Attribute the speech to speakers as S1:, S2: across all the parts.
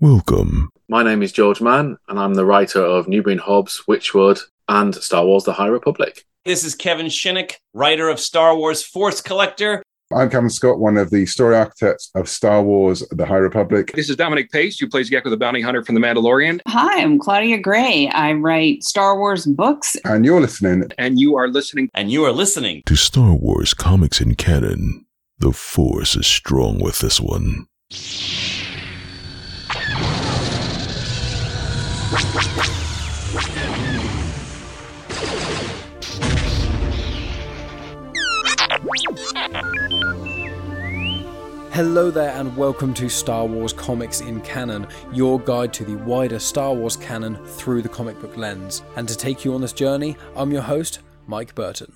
S1: Welcome.
S2: My name is George Mann, and I'm the writer of Newbury Hobbes, Witchwood, and Star Wars The High Republic.
S3: This is Kevin Shinnick, writer of Star Wars Force Collector.
S4: I'm Kevin Scott, one of the story architects of Star Wars The High Republic.
S5: This is Dominic Pace, who plays Gekko the Bounty Hunter from The Mandalorian.
S6: Hi, I'm Claudia Gray. I write Star Wars books.
S4: And you're listening.
S5: And you are listening.
S3: And you are listening
S1: to Star Wars Comics in Canon. The Force is strong with this one.
S7: Hello there, and welcome to Star Wars Comics in Canon, your guide to the wider Star Wars canon through the comic book lens. And to take you on this journey, I'm your host, Mike Burton.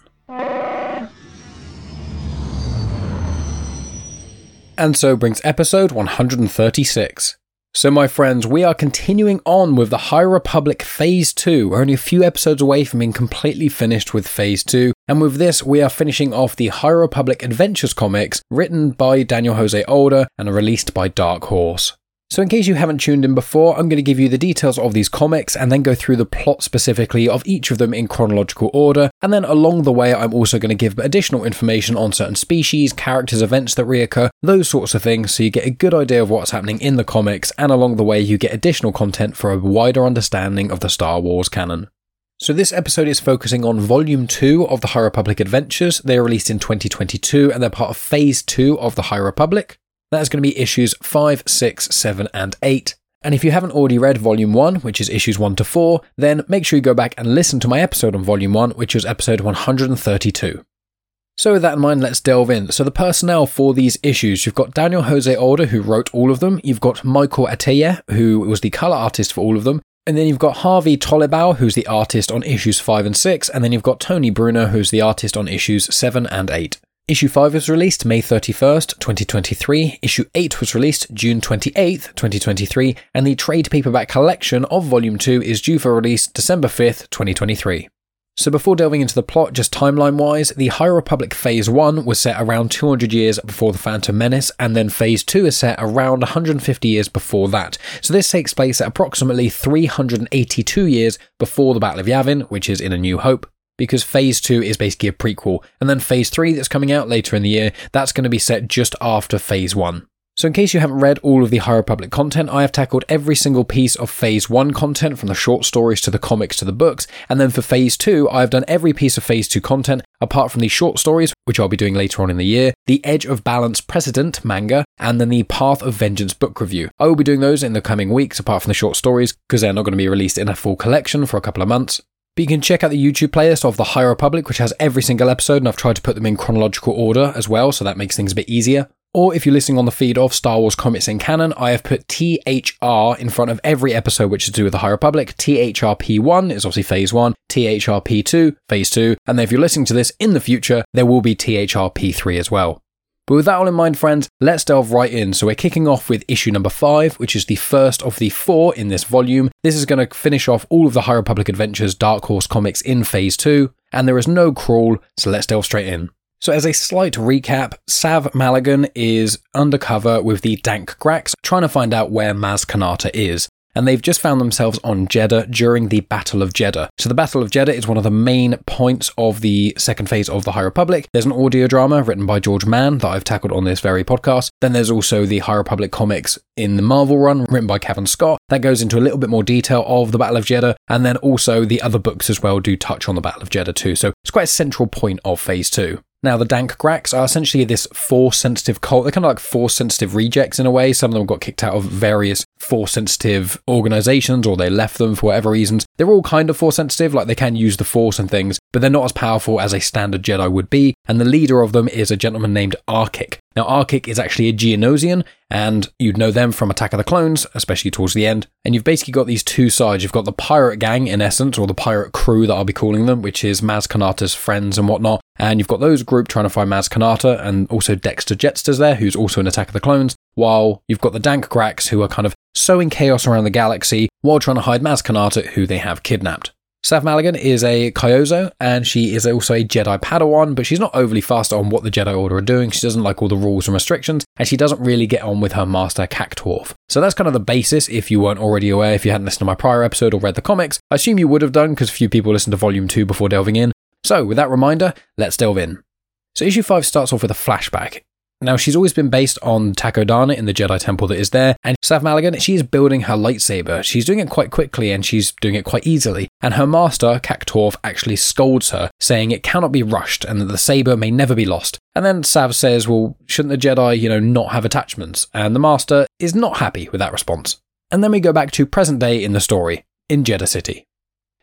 S7: And so brings episode 136. So, my friends, we are continuing on with the High Republic Phase 2. We're only a few episodes away from being completely finished with Phase 2, and with this, we are finishing off the High Republic Adventures comics written by Daniel Jose Older and released by Dark Horse. So, in case you haven't tuned in before, I'm going to give you the details of these comics and then go through the plot specifically of each of them in chronological order. And then along the way, I'm also going to give additional information on certain species, characters, events that reoccur, those sorts of things, so you get a good idea of what's happening in the comics. And along the way, you get additional content for a wider understanding of the Star Wars canon. So, this episode is focusing on Volume 2 of the High Republic Adventures. They are released in 2022 and they're part of Phase 2 of the High Republic. That is going to be issues 5, 6, 7, and 8. And if you haven't already read Volume 1, which is issues 1 to 4, then make sure you go back and listen to my episode on Volume 1, which was episode 132. So, with that in mind, let's delve in. So, the personnel for these issues you've got Daniel Jose Older, who wrote all of them. You've got Michael Atiyeh, who was the colour artist for all of them. And then you've got Harvey Tolibao, who's the artist on issues 5 and 6. And then you've got Toni Bruno, who's the artist on issues 7 and 8. Issue 5 was released May 31st, 2023. Issue 8 was released June 28th, 2023. And the trade paperback collection of Volume 2 is due for release December 5th, 2023. So, before delving into the plot, just timeline wise, the High Republic Phase 1 was set around 200 years before the Phantom Menace, and then Phase 2 is set around 150 years before that. So, this takes place at approximately 382 years before the Battle of Yavin, which is in A New Hope because phase 2 is basically a prequel. And then phase 3 that's coming out later in the year, that's going to be set just after phase 1. So, in case you haven't read all of the High Republic content, I have tackled every single piece of Phase 1 content, from the short stories to the comics to the books. And then for Phase 2, I have done every piece of Phase 2 content, apart from the short stories, which I'll be doing later on in the year, the Edge of Balance Precedent manga, and then the Path of Vengeance book review. I will be doing those in the coming weeks, apart from the short stories, because they're not going to be released in a full collection for a couple of months. But you can check out the YouTube playlist of The High Republic, which has every single episode, and I've tried to put them in chronological order as well, so that makes things a bit easier. Or if you're listening on the feed of Star Wars Comics in Canon, I have put THR in front of every episode which is to do with the High Republic. THRP1 is obviously Phase 1, THRP2, Phase 2, and then if you're listening to this in the future, there will be THRP3 as well. But with that all in mind, friends, let's delve right in. So we're kicking off with issue number five, which is the first of the four in this volume. This is going to finish off all of the High Republic Adventures Dark Horse comics in phase two, and there is no crawl, so let's delve straight in. So, as a slight recap, Sav Malagán is undercover with the Dank Graks, trying to find out where Maz Kanata is and they've just found themselves on Jedha during the Battle of Jedha. So the Battle of Jedha is one of the main points of the second phase of the High Republic. There's an audio drama written by George Mann that I've tackled on this very podcast. Then there's also the High Republic comics in the Marvel run written by Kevin Scott. That goes into a little bit more detail of the Battle of Jedha, and then also the other books as well do touch on the Battle of Jedha too. So it's quite a central point of phase two. Now, the Dank Graks are essentially this force sensitive cult. They're kind of like force sensitive rejects in a way. Some of them got kicked out of various force sensitive organizations or they left them for whatever reasons. They're all kind of force sensitive, like they can use the force and things, but they're not as powerful as a standard Jedi would be. And the leader of them is a gentleman named Arkic. Now, Arkic is actually a Geonosian, and you'd know them from Attack of the Clones, especially towards the end. And you've basically got these two sides. You've got the pirate gang, in essence, or the pirate crew that I'll be calling them, which is Maz Kanata's friends and whatnot. And you've got those group trying to find Maz Kanata, and also Dexter Jettster's there, who's also in Attack of the Clones, while you've got the Dank Graks, who are kind of sowing chaos around the galaxy while trying to hide Maz Kanata, who they have kidnapped. Sav Malagán is a Kyuzo, and she is also a Jedi Padawan, but she's not overly fast on what the Jedi Order are doing. She doesn't like all the rules and restrictions, and she doesn't really get on with her master Cactorf. So that's kind of the basis, if you weren't already aware, if you hadn't listened to my prior episode or read the comics. I assume you would have done, because few people listen to Volume 2 before delving in. So, with that reminder, let's delve in. So, issue 5 starts off with a flashback. Now, she's always been based on Takodana in the Jedi Temple that is there, and Sav Malagán, she is building her lightsaber. She's doing it quite quickly and she's doing it quite easily. And her master, Cactorf, actually scolds her, saying it cannot be rushed and that the saber may never be lost. And then Sav says, well, shouldn't the Jedi, you know, not have attachments? And the master is not happy with that response. And then we go back to present day in the story, in Jedha City.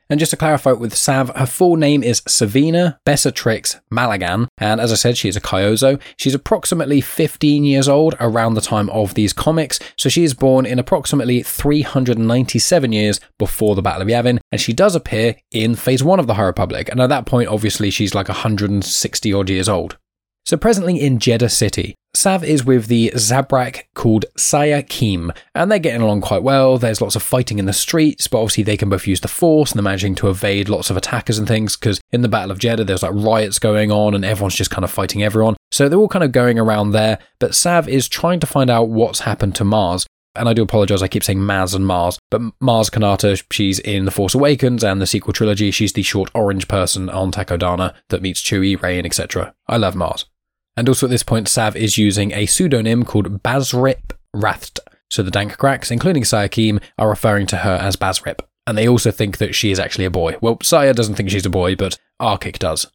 S7: And just to clarify with Sav, her full name is Savina Besatrix Malagan. and as I said, she is a Kyuzo. She's approximately 15 years old around the time of these comics, so she is born in approximately 397 years before the Battle of Yavin, and she does appear in Phase 1 of the High Republic, and at that point, obviously, she's like 160 odd years old. So presently in Jedha City, Sav is with the Zabrak called Saya Keem, and they're getting along quite well. There's lots of fighting in the streets, but obviously they can both use the Force, and they're managing to evade lots of attackers and things, because in the Battle of Jedha, there's like riots going on, and everyone's just kind of fighting everyone. So they're all kind of going around there, but Sav is trying to find out what's happened to Maz. And I do apologize, I keep saying Maz and Mars, but Mars Kanata, she's in The Force Awakens and the sequel trilogy. She's the short orange person on Takodana that meets Chewie, and etc. I love Mars. And also at this point, Sav is using a pseudonym called Bazrip Ratht. So the Dank Graks, including Sayakim, are referring to her as Bazrip. And they also think that she is actually a boy. Well, Saya doesn't think she's a boy, but Arkik does.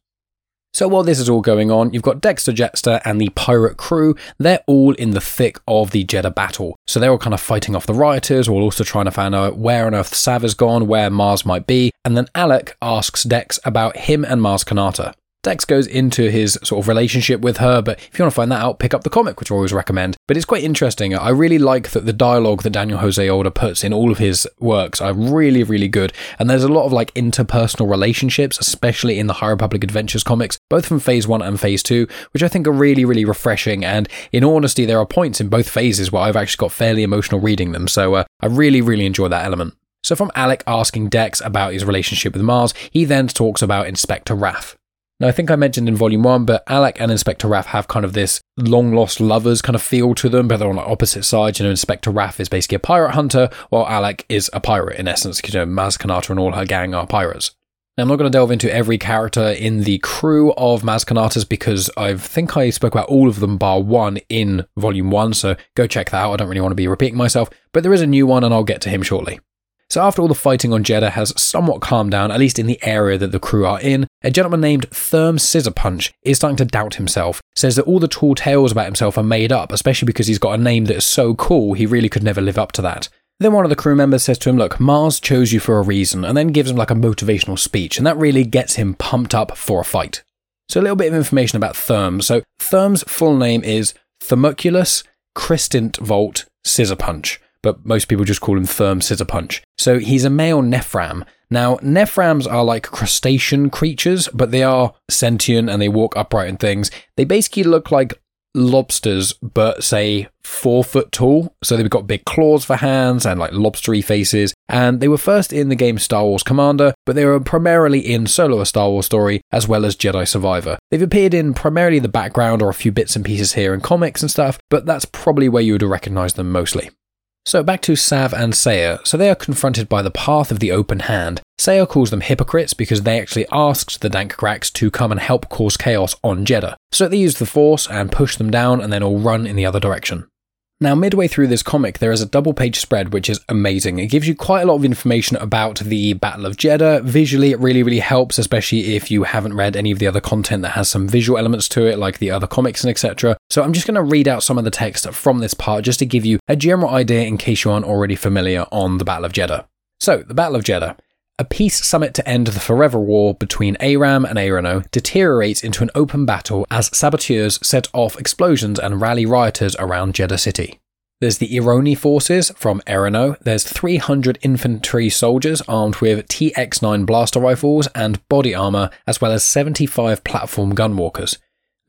S7: So while this is all going on, you've got Dexter Jettster and the pirate crew. They're all in the thick of the Jedha battle. So they're all kind of fighting off the rioters while also trying to find out where on earth Sav has gone, where Mars might be. And then Alec asks Dex about him and Mars Kanata. Dex goes into his sort of relationship with her, but if you want to find that out, pick up the comic, which I always recommend. But it's quite interesting. I really like that the dialogue that Daniel Jose Older puts in all of his works are really, really good. And there's a lot of like interpersonal relationships, especially in the High Republic Adventures comics, both from phase one and phase two, which I think are really, really refreshing. And in honesty, there are points in both phases where I've actually got fairly emotional reading them. So uh, I really, really enjoy that element. So from Alec asking Dex about his relationship with Mars, he then talks about Inspector Raff. Now, I think I mentioned in Volume 1, but Alec and Inspector Raff have kind of this long lost lovers kind of feel to them, but they're on like opposite sides. You know, Inspector Raff is basically a pirate hunter, while Alec is a pirate in essence, you know, Maz Kanata and all her gang are pirates. Now, I'm not going to delve into every character in the crew of Maz Kanata's because I think I spoke about all of them bar one in Volume 1, so go check that out. I don't really want to be repeating myself, but there is a new one and I'll get to him shortly. So after all the fighting on Jedha has somewhat calmed down, at least in the area that the crew are in, a gentleman named Therm Scissorpunch is starting to doubt himself, says that all the tall tales about himself are made up, especially because he's got a name that is so cool he really could never live up to that. Then one of the crew members says to him, Look, Mars chose you for a reason, and then gives him like a motivational speech, and that really gets him pumped up for a fight. So a little bit of information about Therm. So Therm's full name is Thermoculus Christint Volt Scissorpunch but most people just call him Therm Scissor Punch. So he's a male Nephran. Now, Nephrans are like crustacean creatures, but they are sentient and they walk upright and things. They basically look like lobsters, but say four foot tall. So they've got big claws for hands and like lobstery faces. And they were first in the game Star Wars Commander, but they were primarily in Solo a Star Wars story as well as Jedi Survivor. They've appeared in primarily the background or a few bits and pieces here in comics and stuff, but that's probably where you would recognize them mostly. So back to Sav and Saya. So they are confronted by the path of the open hand. Saya calls them hypocrites because they actually asked the Dank Graks to come and help cause chaos on Jedha. So they use the Force and push them down and then all run in the other direction. Now, midway through this comic, there is a double page spread which is amazing. It gives you quite a lot of information about the Battle of Jedha. Visually, it really, really helps, especially if you haven't read any of the other content that has some visual elements to it, like the other comics and etc. So, I'm just going to read out some of the text from this part just to give you a general idea in case you aren't already familiar on the Battle of Jedha. So, the Battle of Jedha. A peace summit to end the forever war between Eiram and E'ronoh deteriorates into an open battle as saboteurs set off explosions and rally rioters around Jedha City. There's the Ironi forces from E'ronoh. There's 300 infantry soldiers armed with TX9 blaster rifles and body armor, as well as 75 platform gunwalkers.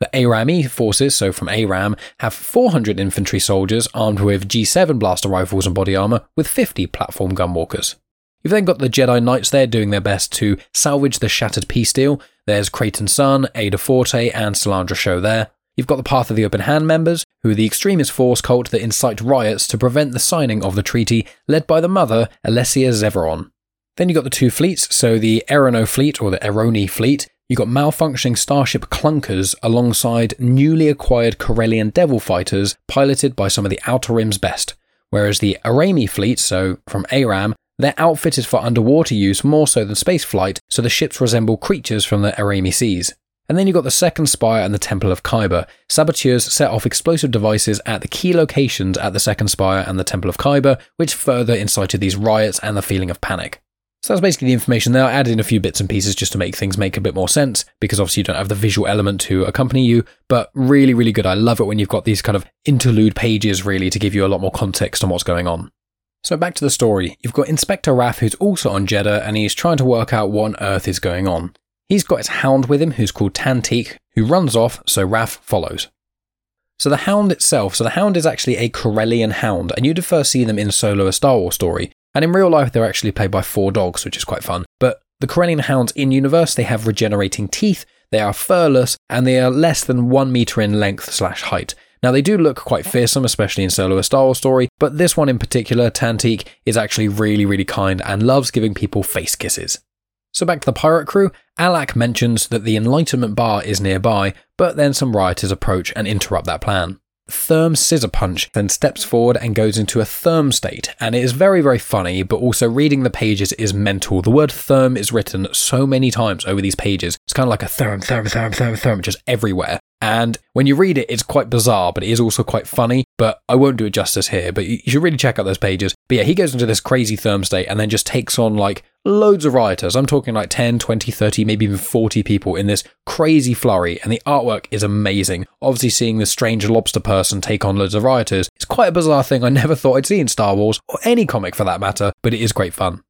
S7: The Eirami forces, so from Eiram, have 400 infantry soldiers armed with G7 blaster rifles and body armor, with 50 platform gunwalkers. You've then got the Jedi Knights there doing their best to salvage the shattered peace deal. There's Creighton Sun, Aida Forte, and Silandra Sho there. You've got the Path of the Open Hand members, who are the extremist force cult that incite riots to prevent the signing of the treaty, led by the mother, Alessia Zeveron. Then you've got the two fleets, so the Erono fleet, or the Eroni fleet. You've got malfunctioning starship clunkers alongside newly acquired Corellian devil fighters piloted by some of the Outer Rim's best. Whereas the Arami fleet, so from Eiram, they're outfitted for underwater use more so than spaceflight, so the ships resemble creatures from the Arami seas. And then you've got the Second Spire and the Temple of Kyber. Saboteurs set off explosive devices at the key locations at the Second Spire and the Temple of Kyber, which further incited these riots and the feeling of panic. So that's basically the information there. I added in a few bits and pieces just to make things make a bit more sense, because obviously you don't have the visual element to accompany you, but really, really good. I love it when you've got these kind of interlude pages, really, to give you a lot more context on what's going on. So back to the story. You've got Inspector Raff, who's also on Jedha, and he's trying to work out what on earth is going on. He's got his hound with him, who's called Tantique, who runs off, so Raff follows. So the hound itself, so the hound is actually a Corellian hound, and you'd first see them in Solo a Star Wars story. And in real life, they're actually played by four dogs, which is quite fun. But the Corellian hounds in universe, they have regenerating teeth, they are furless, and they are less than one meter in length slash height. Now, they do look quite fearsome, especially in Solo a Star Wars story, but this one in particular, Tantique, is actually really, really kind and loves giving people face kisses. So back to the pirate crew, Alak mentions that the Enlightenment Bar is nearby, but then some rioters approach and interrupt that plan. Therm Scissor Punch then steps forward and goes into a therm state, and it is very, very funny, but also reading the pages is mental. The word therm is written so many times over these pages. It's kind of like a therm, therm, therm, therm, therm, just everywhere. And when you read it, it's quite bizarre, but it is also quite funny. But I won't do it justice here, but you should really check out those pages. But yeah, he goes into this crazy therm state and then just takes on like loads of rioters. I'm talking like 10, 20, 30, maybe even 40 people in this crazy flurry, and the artwork is amazing. Obviously, seeing this strange lobster person take on loads of rioters is quite a bizarre thing I never thought I'd see in Star Wars, or any comic for that matter, but it is great fun.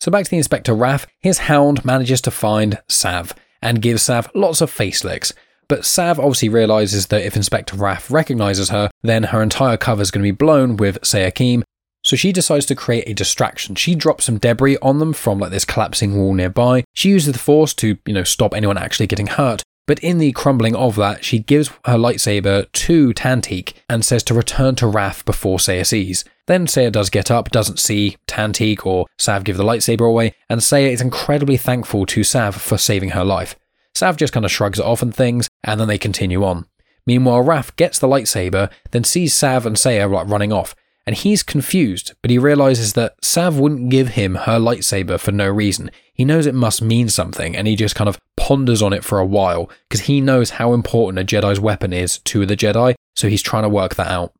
S7: So back to the Inspector Raff, his hound manages to find Sav and gives Sav lots of face licks. But Sav obviously realizes that if Inspector Raff recognizes her, then her entire cover is going to be blown with Saya Keem. So she decides to create a distraction. She drops some debris on them from like this collapsing wall nearby. She uses the force to, you know, stop anyone actually getting hurt. But in the crumbling of that, she gives her lightsaber to Tantique and says to return to Raff before Saya sees. Then Saya does get up, doesn't see Tantique or Sav give the lightsaber away, and Saya is incredibly thankful to Sav for saving her life. Sav just kind of shrugs it off and things, and then they continue on. Meanwhile, Raff gets the lightsaber, then sees Sav and Saya like running off, and he's confused, but he realizes that Sav wouldn't give him her lightsaber for no reason. He knows it must mean something, and he just kind of ponders on it for a while, because he knows how important a Jedi's weapon is to the Jedi, so he's trying to work that out.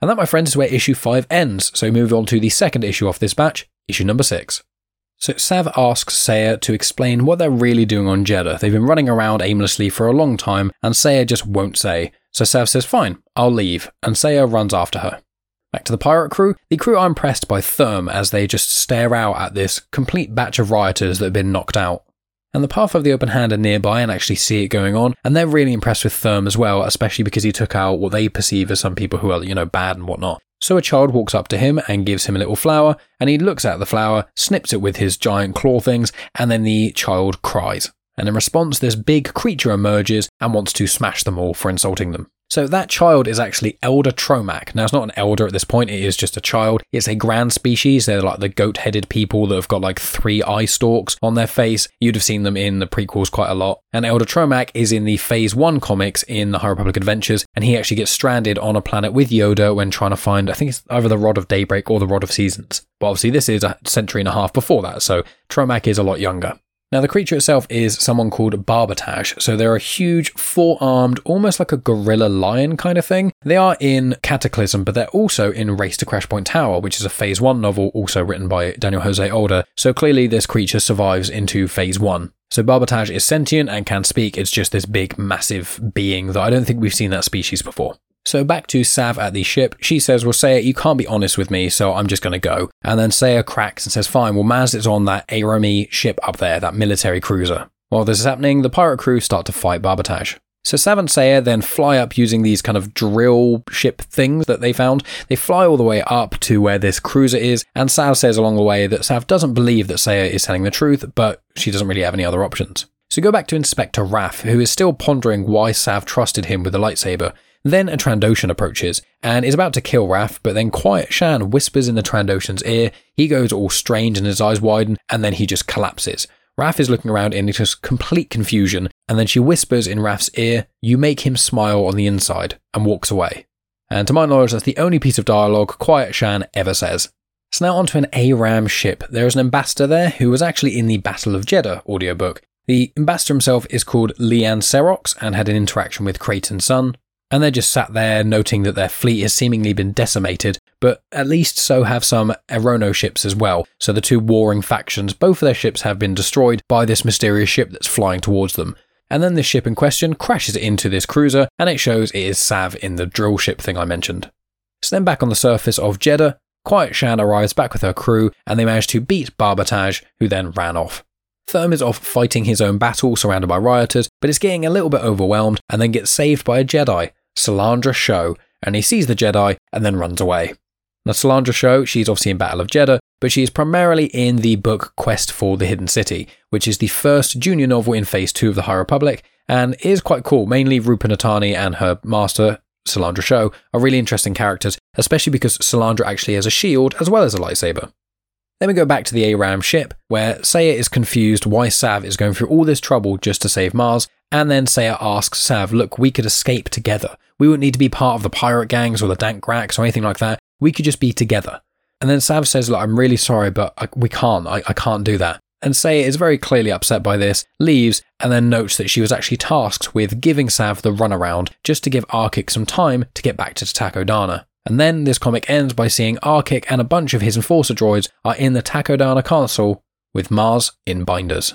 S7: And that, my friends, is where issue 5 ends, so move on to the second issue off this batch, issue number 6. So Sav asks Saya to explain what they're really doing on Jedha. They've been running around aimlessly for a long time, and Saya just won't say. So Sav says, Fine, I'll leave, and Saya runs after her. Back to the pirate crew. The crew are impressed by Therm as they just stare out at this complete batch of rioters that have been knocked out. And the path of the open hand are nearby and actually see it going on, and they're really impressed with Therm as well, especially because he took out what they perceive as some people who are, you know, bad and whatnot. So a child walks up to him and gives him a little flower, and he looks at the flower, snips it with his giant claw things, and then the child cries. And in response, this big creature emerges and wants to smash them all for insulting them. So that child is actually Elder Tromak. Now it's not an elder at this point, it is just a child. It's a Gran species. They're like the goat-headed people that have got like three eye stalks on their face. You'd have seen them in the prequels quite a lot. And Elder Tromak is in the Phase 1 comics in the High Republic Adventures, and he actually gets stranded on a planet with Yoda when trying to find, I think it's either the Rod of Daybreak or the Rod of Seasons. But obviously this is a century and a half before that, so Tromak is a lot younger. Now, the creature itself is someone called Barbotage. So they're a huge, four armed, almost like a gorilla lion kind of thing. They are in Cataclysm, but they're also in Race to Crash Point Tower, which is a Phase 1 novel also written by Daniel Jose Older. So clearly, this creature survives into Phase 1. So Barbotage is sentient and can speak. It's just this big, massive being that I don't think we've seen that species before. So back to Sav at the ship. She says, Well, Saya, you can't be honest with me, so I'm just going to go. And then Saya cracks and says, Fine, well, Maz is on that Arami ship up there, that military cruiser. While this is happening, the pirate crew start to fight Barbotage. So Sav and Saya then fly up using these kind of drill ship things that they found. They fly all the way up to where this cruiser is, and Sav says along the way that Sav doesn't believe that Saya is telling the truth, but she doesn't really have any other options. So go back to Inspector Raff, who is still pondering why Sav trusted him with the lightsaber. Then a Trandoshan approaches and is about to kill Raff, but then Quiet Shan whispers in the Trandoshan's ear. He goes all strange and his eyes widen, and then he just collapses. Raff is looking around in just complete confusion, and then she whispers in Raff's ear, You make him smile on the inside, and walks away. And to my knowledge, that's the only piece of dialogue Quiet Shan ever says. So now onto an ARAM ship. There is an ambassador there who was actually in the Battle of Jedha audiobook. The ambassador himself is called Leanne Serox and had an interaction with Creighton Sun. And they're just sat there noting that their fleet has seemingly been decimated, but at least so have some E'ronoh ships as well. So the two warring factions, both of their ships have been destroyed by this mysterious ship that's flying towards them. And then this ship in question crashes into this cruiser, and it shows it is Sav in the drill ship thing I mentioned. So then back on the surface of Jedha, Quiet Shan arrives back with her crew, and they manage to beat Barbatage, who then ran off. Therm is off fighting his own battle surrounded by rioters, but is getting a little bit overwhelmed and then gets saved by a Jedi, Silandra Sho, and he sees the Jedi and then runs away. Now, Silandra Sho, she's obviously in Battle of Jedha, but she is primarily in the book Quest for the Hidden City, which is the first junior novel in Phase 2 of the High Republic, and is quite cool. Mainly Rooper Nitani and her master, Silandra Sho, are really interesting characters, especially because Silandra actually has a shield as well as a lightsaber. Then we go back to the ARAM ship, where Saya is confused why Sav is going through all this trouble just to save Mars, and then Saya asks Sav, look, we could escape together. We wouldn't need to be part of the pirate gangs or the Dank Graks or anything like that. We could just be together. And then Sav says, look, I'm really sorry, but I, we can't. I, I can't do that. And Saya is very clearly upset by this, leaves, and then notes that she was actually tasked with giving Sav the runaround just to give Arkik some time to get back to Takodana. And then this comic ends by seeing Arkic and a bunch of his enforcer droids are in the Takodana Castle with Mars in binders.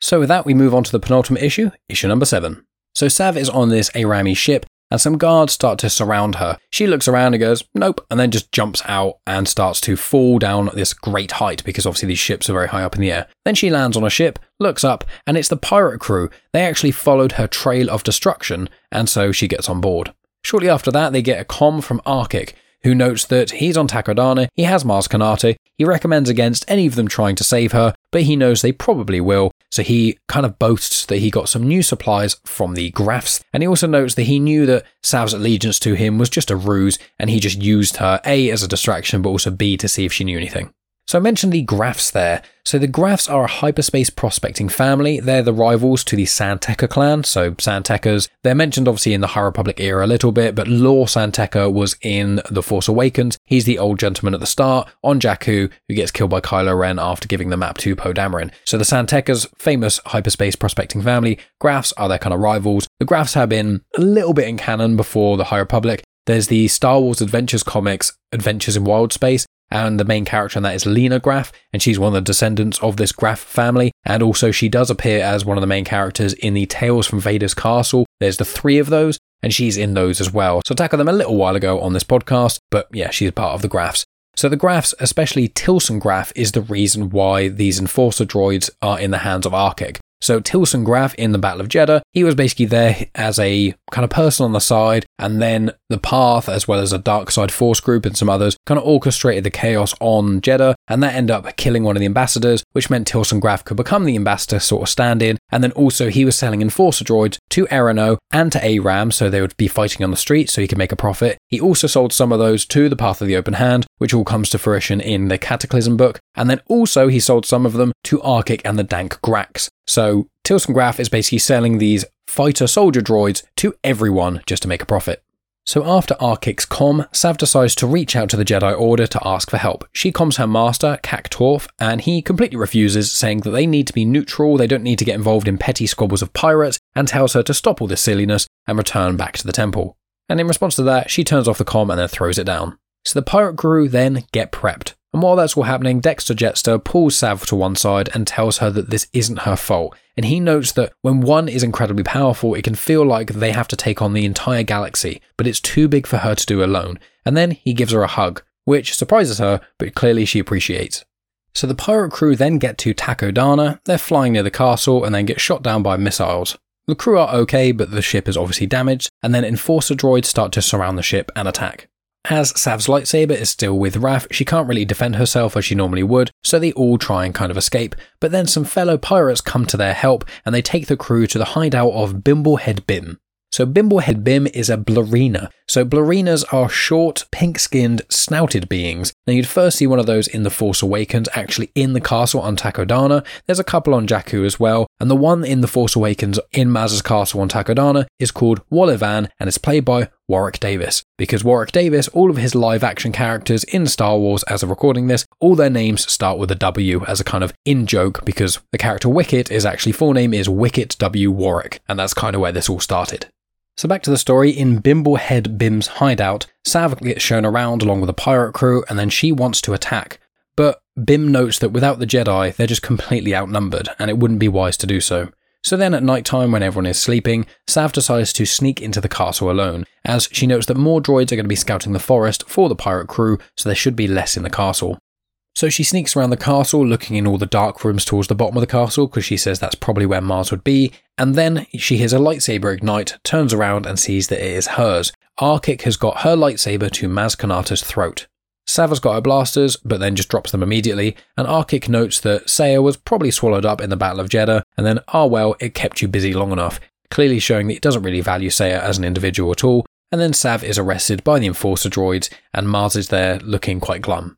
S7: So with that, we move on to the penultimate issue, issue number 7. So Sav is on this Arami ship, and some guards start to surround her. She looks around and goes, nope, and then just jumps out and starts to fall down this great height because obviously these ships are very high up in the air. Then she lands on a ship, looks up, and it's the pirate crew. They actually followed her trail of destruction, and so she gets on board. Shortly after that, they get a com from Arkic, who notes that he's on Takodana, he has Mars Kanata, he recommends against any of them trying to save her, but he knows they probably will, so he kind of boasts that he got some new supplies from the Grafs, and he also notes that he knew that Sav's allegiance to him was just a ruse, and he just used her A as a distraction, but also B to see if she knew anything. So I mentioned the Grafs there. So the Grafs are a hyperspace prospecting family. They're the rivals to the San Tekka clan, so San Tekkas. They're mentioned obviously in the High Republic era a little bit, but Lor San Tekka was in The Force Awakens. He's the old gentleman at the start on Jakku who gets killed by Kylo Ren after giving the map to Poe Dameron. So the San Tekkas, famous hyperspace prospecting family, Grafs are their kind of rivals. The Grafs have been a little bit in canon before the High Republic. There's the Star Wars Adventures comics, Adventures in Wild Space, and the main character in that is Lina Graf, and she's one of the descendants of this Graf family. And also, she does appear as one of the main characters in the Tales from Vader's Castle. There's the three of those, and she's in those as well. So I tackled them a little while ago on this podcast, but yeah, she's part of the Grafs. So the Grafs, especially Tilson Graf, is the reason why these enforcer droids are in the hands of Arkic. So Tilson Graf in the Battle of Jedha, he was basically there as a kind of person on the side, and then the Path, as well as a Dark Side Force group and some others, kind of orchestrated the chaos on Jedha, and that ended up killing one of the ambassadors, which meant Tilson Graf could become the ambassador sort of stand-in, and then also he was selling enforcer droids to E'ronoh and to ARAM, so they would be fighting on the street so he could make a profit. He also sold some of those to the Path of the Open Hand, which all comes to fruition in the Cataclysm book, and then also he sold some of them to Arkic and the Dank Graks. So Tilson Graf is basically selling these fighter soldier droids to everyone just to make a profit. So after Arkic's com, Sav decides to reach out to the Jedi Order to ask for help. She coms her master, Kak Torf, and he completely refuses, saying that they need to be neutral, they don't need to get involved in petty squabbles of pirates, and tells her to stop all this silliness and return back to the temple. And in response to that, she turns off the com and then throws it down. So the pirate crew then get prepped. And while that's all happening, Dexter Jettster pulls Sav to one side and tells her that this isn't her fault. And he notes that when one is incredibly powerful, it can feel like they have to take on the entire galaxy, but it's too big for her to do alone. And then he gives her a hug, which surprises her, but clearly she appreciates. So the pirate crew then get to Takodana, they're flying near the castle and then get shot down by missiles. The crew are okay, but the ship is obviously damaged, and then Enforcer droids start to surround the ship and attack. As Sav's lightsaber is still with Raf, she can't really defend herself as she normally would, so they all try and kind of escape. But then some fellow pirates come to their help and they take the crew to the hideout of Bimblehead Bim. So Bimblehead Bim is a Blarina. So Blarinas are short, pink-skinned, snouted beings. Now you'd first see one of those in The Force Awakens, actually in the castle on Takodana. There's a couple on Jakku as well, and the one in The Force Awakens in Maz's castle on Takodana is called Wollivan and is played by Warwick Davis. Because Warwick Davis, all of his live action characters in Star Wars as of recording this, all their names start with a W as a kind of in joke because the character Wicket is actually full name is Wicket W. Warwick, and that's kind of where this all started. So back to the story, in Bimblehead Bim's hideout, Sav gets shown around along with a pirate crew and then she wants to attack. But Bim notes that without the Jedi, they're just completely outnumbered and it wouldn't be wise to do so. So then at night time when everyone is sleeping, Sav decides to sneak into the castle alone, as she notes that more droids are going to be scouting the forest for the pirate crew, so there should be less in the castle. So she sneaks around the castle, looking in all the dark rooms towards the bottom of the castle, because she says that's probably where Mars would be, and then she hears a lightsaber ignite, turns around and sees that it is hers. Arkik has got her lightsaber to Maz Kanata's throat. Sava's got her blasters, but then just drops them immediately, and Arkik notes that Saya was probably swallowed up in the Battle of Jedha, and then, ah well, it kept you busy long enough, clearly showing that it doesn't really value Saya as an individual at all, and then Sav is arrested by the Enforcer droids, and Mars is there looking quite glum.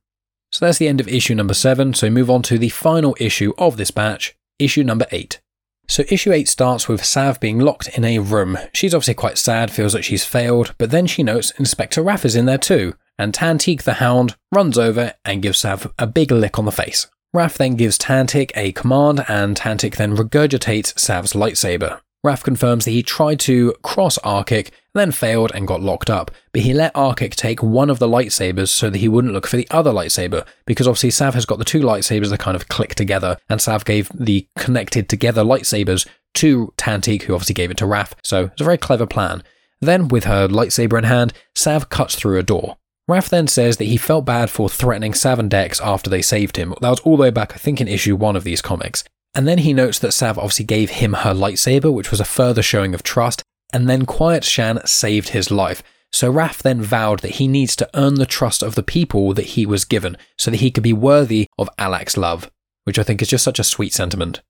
S7: So that's the end of issue number 7, so move on to the final issue of this batch, issue number 8. So issue 8 starts with Sav being locked in a room. She's obviously quite sad, feels that she's failed, but then she notes Inspector Raff is in there too, and Tantique the Hound runs over and gives Sav a big lick on the face. Raff then gives Tantic a command, and Tantic then regurgitates Sav's lightsaber. Raff confirms that he tried to cross Arkik, then failed and got locked up, but he let Arkik take one of the lightsabers so that he wouldn't look for the other lightsaber, because obviously Sav has got the two lightsabers that kind of click together, and Sav gave the connected together lightsabers to Tantique, who obviously gave it to Raff, so it's a very clever plan. Then, with her lightsaber in hand, Sav cuts through a door. Raff then says that he felt bad for threatening Sav after they saved him. That was all the way back, I think, in issue one of these comics. And then he notes that Sav obviously gave him her lightsaber, which was a further showing of trust, and then Quiet Shan saved his life. So Raff then vowed that he needs to earn the trust of the people that he was given, so that he could be worthy of Alak's love, which I think is just such a sweet sentiment.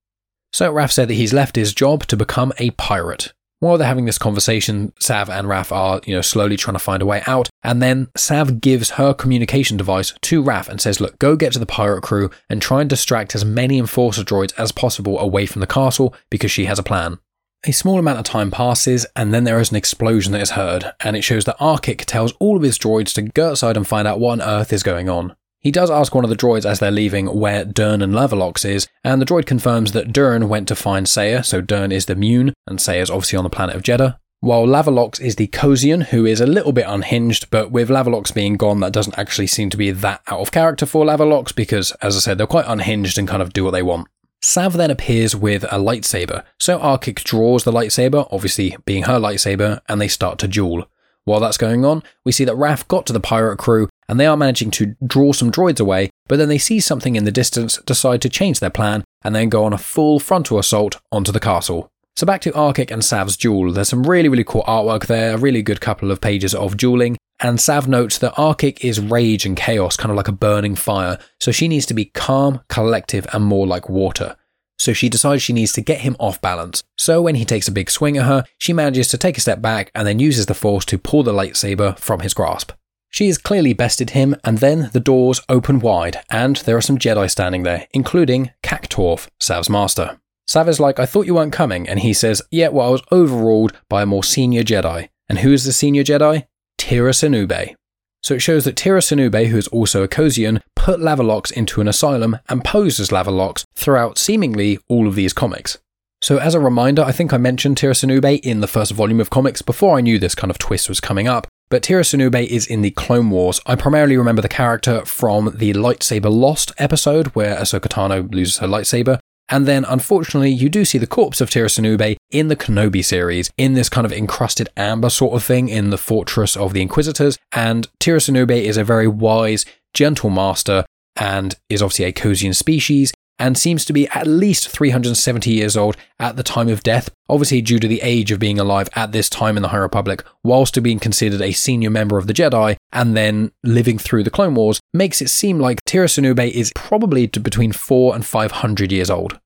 S7: So Raff said that he's left his job to become a pirate. While they're having this conversation, Sav and Raff are, you know, slowly trying to find a way out, and then Sav gives her communication device to Raff and says, Look, go get to the pirate crew and try and distract as many enforcer droids as possible away from the castle because she has a plan. A small amount of time passes, and then there is an explosion that is heard, and it shows that Arkik tells all of his droids to go outside and find out what on earth is going on. He does ask one of the droids as they're leaving where Dern and Lavalox is, and the droid confirms that Dern went to find Saya, so Dern is the Mune, and Saya's obviously on the planet of Jedha, while Lavalox is the Cosian, who is a little bit unhinged, but with Lavalox being gone, that doesn't actually seem to be that out of character for Lavalox because, as I said, they're quite unhinged and kind of do what they want. Sav then appears with a lightsaber, so Arkik draws the lightsaber, obviously being her lightsaber, and they start to duel. While that's going on, we see that Raff got to the pirate crew and they are managing to draw some droids away, but then they see something in the distance, decide to change their plan, and then go on a full frontal assault onto the castle. So back to Arkik and Sav's duel. There's some really, really cool artwork there, a really good couple of pages of dueling. And Sav notes that Arkik is rage and chaos, kind of like a burning fire, so she needs to be calm, collective, and more like water. So she decides she needs to get him off balance. So when he takes a big swing at her, she manages to take a step back and then uses the force to pull the lightsaber from his grasp. She has clearly bested him, and then the doors open wide, and there are some Jedi standing there, including Cactorf, Sav's master. Sav is like, I thought you weren't coming, and he says, Yeah, well, I was overruled by a more senior Jedi. And who is the senior Jedi? Tera Sinube. So it shows that Tera Sinube, who is also a Cosian, put Lavalox into an asylum and posed as Lavalox throughout seemingly all of these comics. So as a reminder, I think I mentioned Tera Sinube in the first volume of comics before I knew this kind of twist was coming up, but Tera Sinube is in the Clone Wars. I primarily remember the character from the Lightsaber Lost episode where Ahsoka Tano loses her lightsaber. And then, unfortunately, you do see the corpse of Tera Sinube in the Kenobi series, in this kind of encrusted amber sort of thing in the Fortress of the Inquisitors. And Tera Sinube is a very wise, gentle master and is obviously a Cosian species. And seems to be at least 370 years old at the time of death, obviously due to the age of being alive at this time in the High Republic, whilst being considered a senior member of the Jedi and then living through the Clone Wars, makes it seem like Tera Sinube is probably between 4 and 500 years old.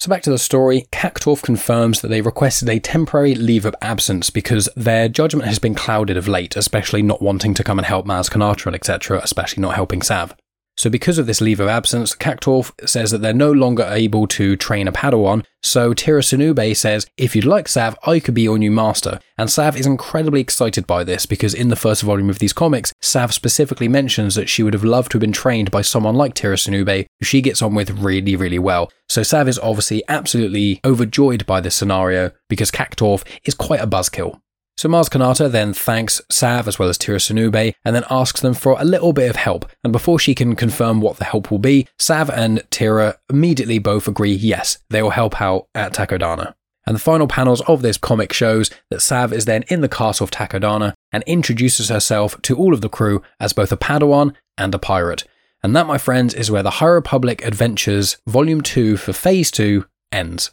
S7: So back to the story, Cactorf confirms that they requested a temporary leave of absence because their judgment has been clouded of late, especially not wanting to come and help Maz Kanata, etc., especially not helping Sav. So, because of this leave of absence, Cactorf says that they're no longer able to train a Padawan. So, Tera Sinube says, If you'd like Sav, I could be your new master. And Sav is incredibly excited by this because in the first volume of these comics, Sav specifically mentions that she would have loved to have been trained by someone like Tera Sinube, who she gets on with really, really well. So, Sav is obviously absolutely overjoyed by this scenario because Cactorf is quite a buzzkill. So Mars Kanata then thanks Sav as well as Tera Sinube and then asks them for a little bit of help. And before she can confirm what the help will be, Sav and Tera immediately both agree yes, they will help out at Takodana. And the final panels of this comic shows that Sav is then in the castle of Takodana and introduces herself to all of the crew as both a Padawan and a pirate. And that, my friends, is where the High Republic Adventures Volume 2 for Phase 2 ends.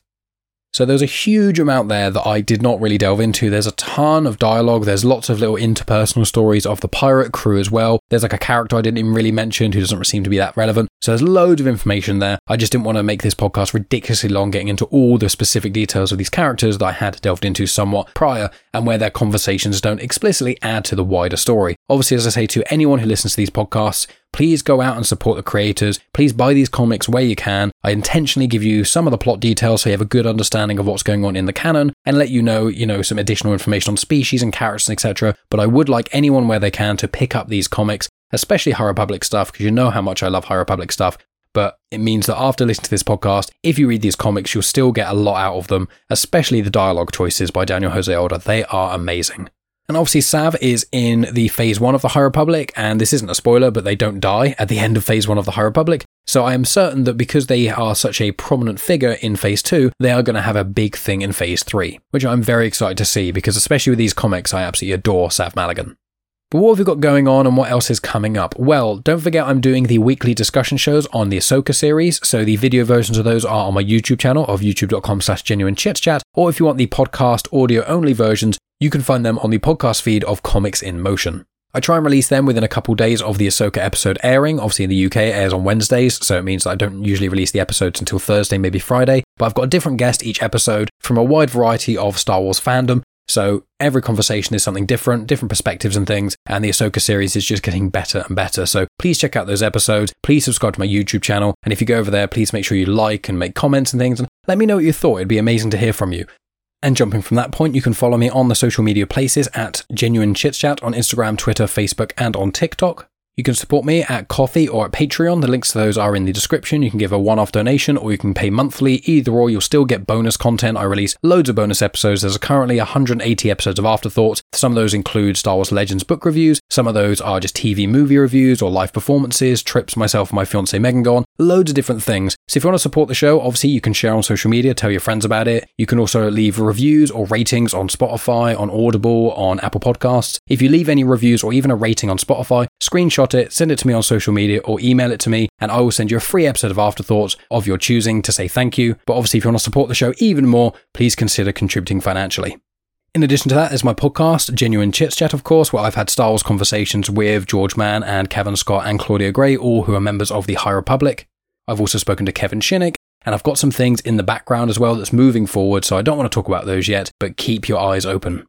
S7: So there's a huge amount there that I did not really delve into. There's a ton of dialogue. There's lots of little interpersonal stories of the pirate crew as well. There's like a character I didn't even really mention who doesn't seem to be that relevant. So there's loads of information there. I just didn't want to make this podcast ridiculously long getting into all the specific details of these characters that I had delved into somewhat prior and where their conversations don't explicitly add to the wider story. Obviously, as I say to anyone who listens to these podcasts, please go out and support the creators. Please buy these comics where you can. I intentionally give you some of the plot details so you have a good understanding of what's going on in the canon and let you know, you know, some additional information on species and characters, etc. But I would like anyone where they can to pick up these comics, especially High Republic stuff, because you know how much I love High Republic stuff. But it means that after listening to this podcast, if you read these comics, you'll still get a lot out of them, especially the dialogue choices by Daniel Jose Older. They are amazing. And obviously, Sav is in the phase one of the High Republic, and this isn't a spoiler, but they don't die at the end of phase one of the High Republic. So I am certain that because they are such a prominent figure in phase two, they are going to have a big thing in phase three, which I'm very excited to see because, especially with these comics, I absolutely adore Sav Malagán. But what have we got going on and what else is coming up? Well, don't forget I'm doing the weekly discussion shows on the Ahsoka series, so the video versions of those are on my YouTube channel of youtube.com slash genuine chit chat, or if you want the podcast audio only versions, you can find them on the podcast feed of Comics in Motion. I try and release them within a couple days of the Ahsoka episode airing. Obviously, in the UK, it airs on Wednesdays, so it means that I don't usually release the episodes until Thursday, maybe Friday. But I've got a different guest each episode from a wide variety of Star Wars fandom. So every conversation is something different, different perspectives and things, and the Ahsoka series is just getting better and better. So please check out those episodes. Please subscribe to my YouTube channel, and if you go over there, please make sure you like and make comments and things, and let me know what you thought. It'd be amazing to hear from you. And jumping from that point, you can follow me on the social media places at Genuine Chit Chat on Instagram, Twitter, Facebook, and on TikTok. You can support me at Ko-fi or at Patreon. The links to those are in the description. You can give a one off donation or you can pay monthly. Either or, you'll still get bonus content. I release loads of bonus episodes. There's currently 180 episodes of Afterthoughts. Some of those include Star Wars Legends book reviews. Some of those are just TV movie reviews or live performances, trips myself and my fiance Megan go on, loads of different things. So if you want to support the show, obviously you can share on social media, tell your friends about it. You can also leave reviews or ratings on Spotify, on Audible, on Apple Podcasts. If you leave any reviews or even a rating on Spotify, screenshot it, send it to me on social media or email it to me, and I will send you a free episode of Afterthoughts of your choosing to say thank you. But obviously, if you want to support the show even more, please consider contributing financially. In addition to that, there's my podcast, Genuine Chit Chat, of course, where I've had Star Wars conversations with George Mann and Kevin Scott and Claudia Gray, all who are members of the High Republic. I've also spoken to Kevin Shinnick, and I've got some things in the background as well that's moving forward, so I don't want to talk about those yet, but keep your eyes open.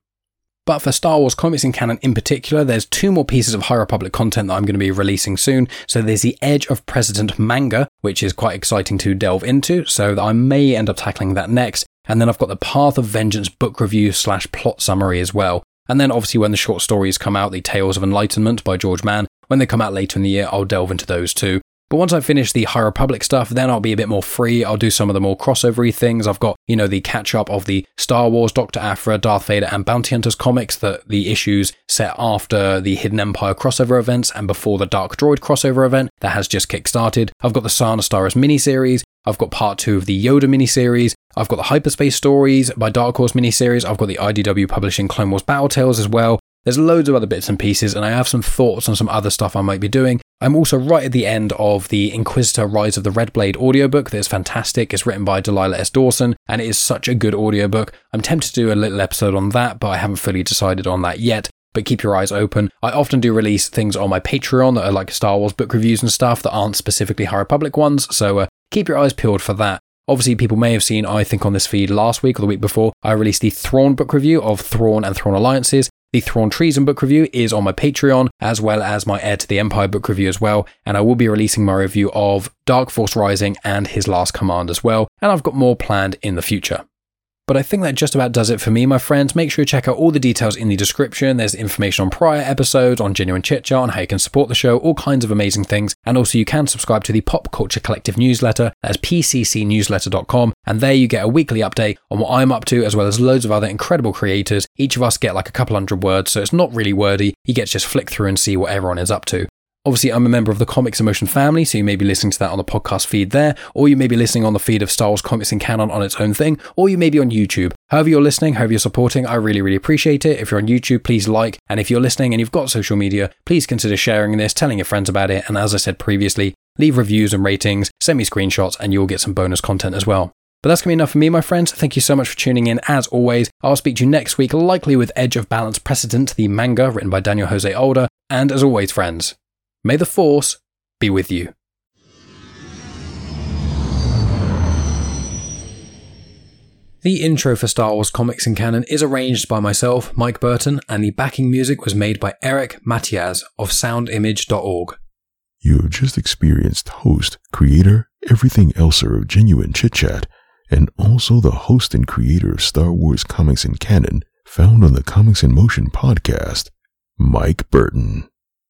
S7: But for Star Wars comics and canon in particular, there's two more pieces of High Republic content that I'm going to be releasing soon. So there's the Edge of Precedent manga, which is quite exciting to delve into, so I may end up tackling that next. And then I've got the Path of Vengeance book review slash plot summary as well. And then obviously when the short stories come out, the Tales of Enlightenment by George Mann, when they come out later in the year, I'll delve into those too. But once I finish the High Republic stuff, then I'll be a bit more free. I'll do some of the more crossovery things. I've got, you know, the catch up of the Star Wars, Dr. Aphra, Darth Vader, and Bounty Hunters comics that the issues set after the Hidden Empire crossover events and before the Dark Droid crossover event that has just kick-started. I've got the Sana Starros miniseries. I've got part two of the Yoda miniseries. I've got the Hyperspace Stories by Dark Horse miniseries. I've got the IDW publishing Clone Wars Battle Tales as well. There's loads of other bits and pieces, and I have some thoughts on some other stuff I might be doing. I'm also right at the end of the Inquisitor Rise of the Red Blade audiobook that is fantastic. It's written by Delilah S. Dawson, and it is such a good audiobook. I'm tempted to do a little episode on that, but I haven't fully decided on that yet but keep your eyes open. I often do release things on my Patreon that are like Star Wars book reviews and stuff that aren't specifically High Republic ones, so uh, keep your eyes peeled for that. Obviously, people may have seen, I think, on this feed last week or the week before, I released the Thrawn book review of Thrawn and Thrawn Alliances. The Thrawn Treason book review is on my Patreon, as well as my Heir to the Empire book review as well. And I will be releasing my review of Dark Force Rising and His Last Command as well. And I've got more planned in the future. But I think that just about does it for me, my friends. Make sure you check out all the details in the description. There's information on prior episodes, on Genuine Chit Chat, on how you can support the show, all kinds of amazing things. And also, you can subscribe to the Pop Culture Collective newsletter. That's pccnewsletter.com. And there you get a weekly update on what I'm up to, as well as loads of other incredible creators. Each of us get like a couple hundred words, so it's not really wordy. You get to just flick through and see what everyone is up to. Obviously, I'm a member of the Comics in Motion family, so you may be listening to that on the podcast feed there, or you may be listening on the feed of Star Wars Comics and Canon on its own thing, or you may be on YouTube. However, you're listening, however, you're supporting, I really, really appreciate it. If you're on YouTube, please like, and if you're listening and you've got social media, please consider sharing this, telling your friends about it, and as I said previously, leave reviews and ratings, send me screenshots, and you'll get some bonus content as well. But that's going to be enough for me, my friends. Thank you so much for tuning in. As always, I'll speak to you next week, likely with Edge of Balance Precedent, the manga written by Daniel José Older. And as always, friends, May the Force be with you. The intro for Star Wars Comics and Canon is arranged by myself, Mike Burton, and the backing music was made by Eric Matyas of soundimage.org.
S1: You have just experienced host, creator, everything elser of Genuine Chit Chat, and also the host and creator of Star Wars Comics and Canon, found on the Comics in Motion podcast, Mike Burton.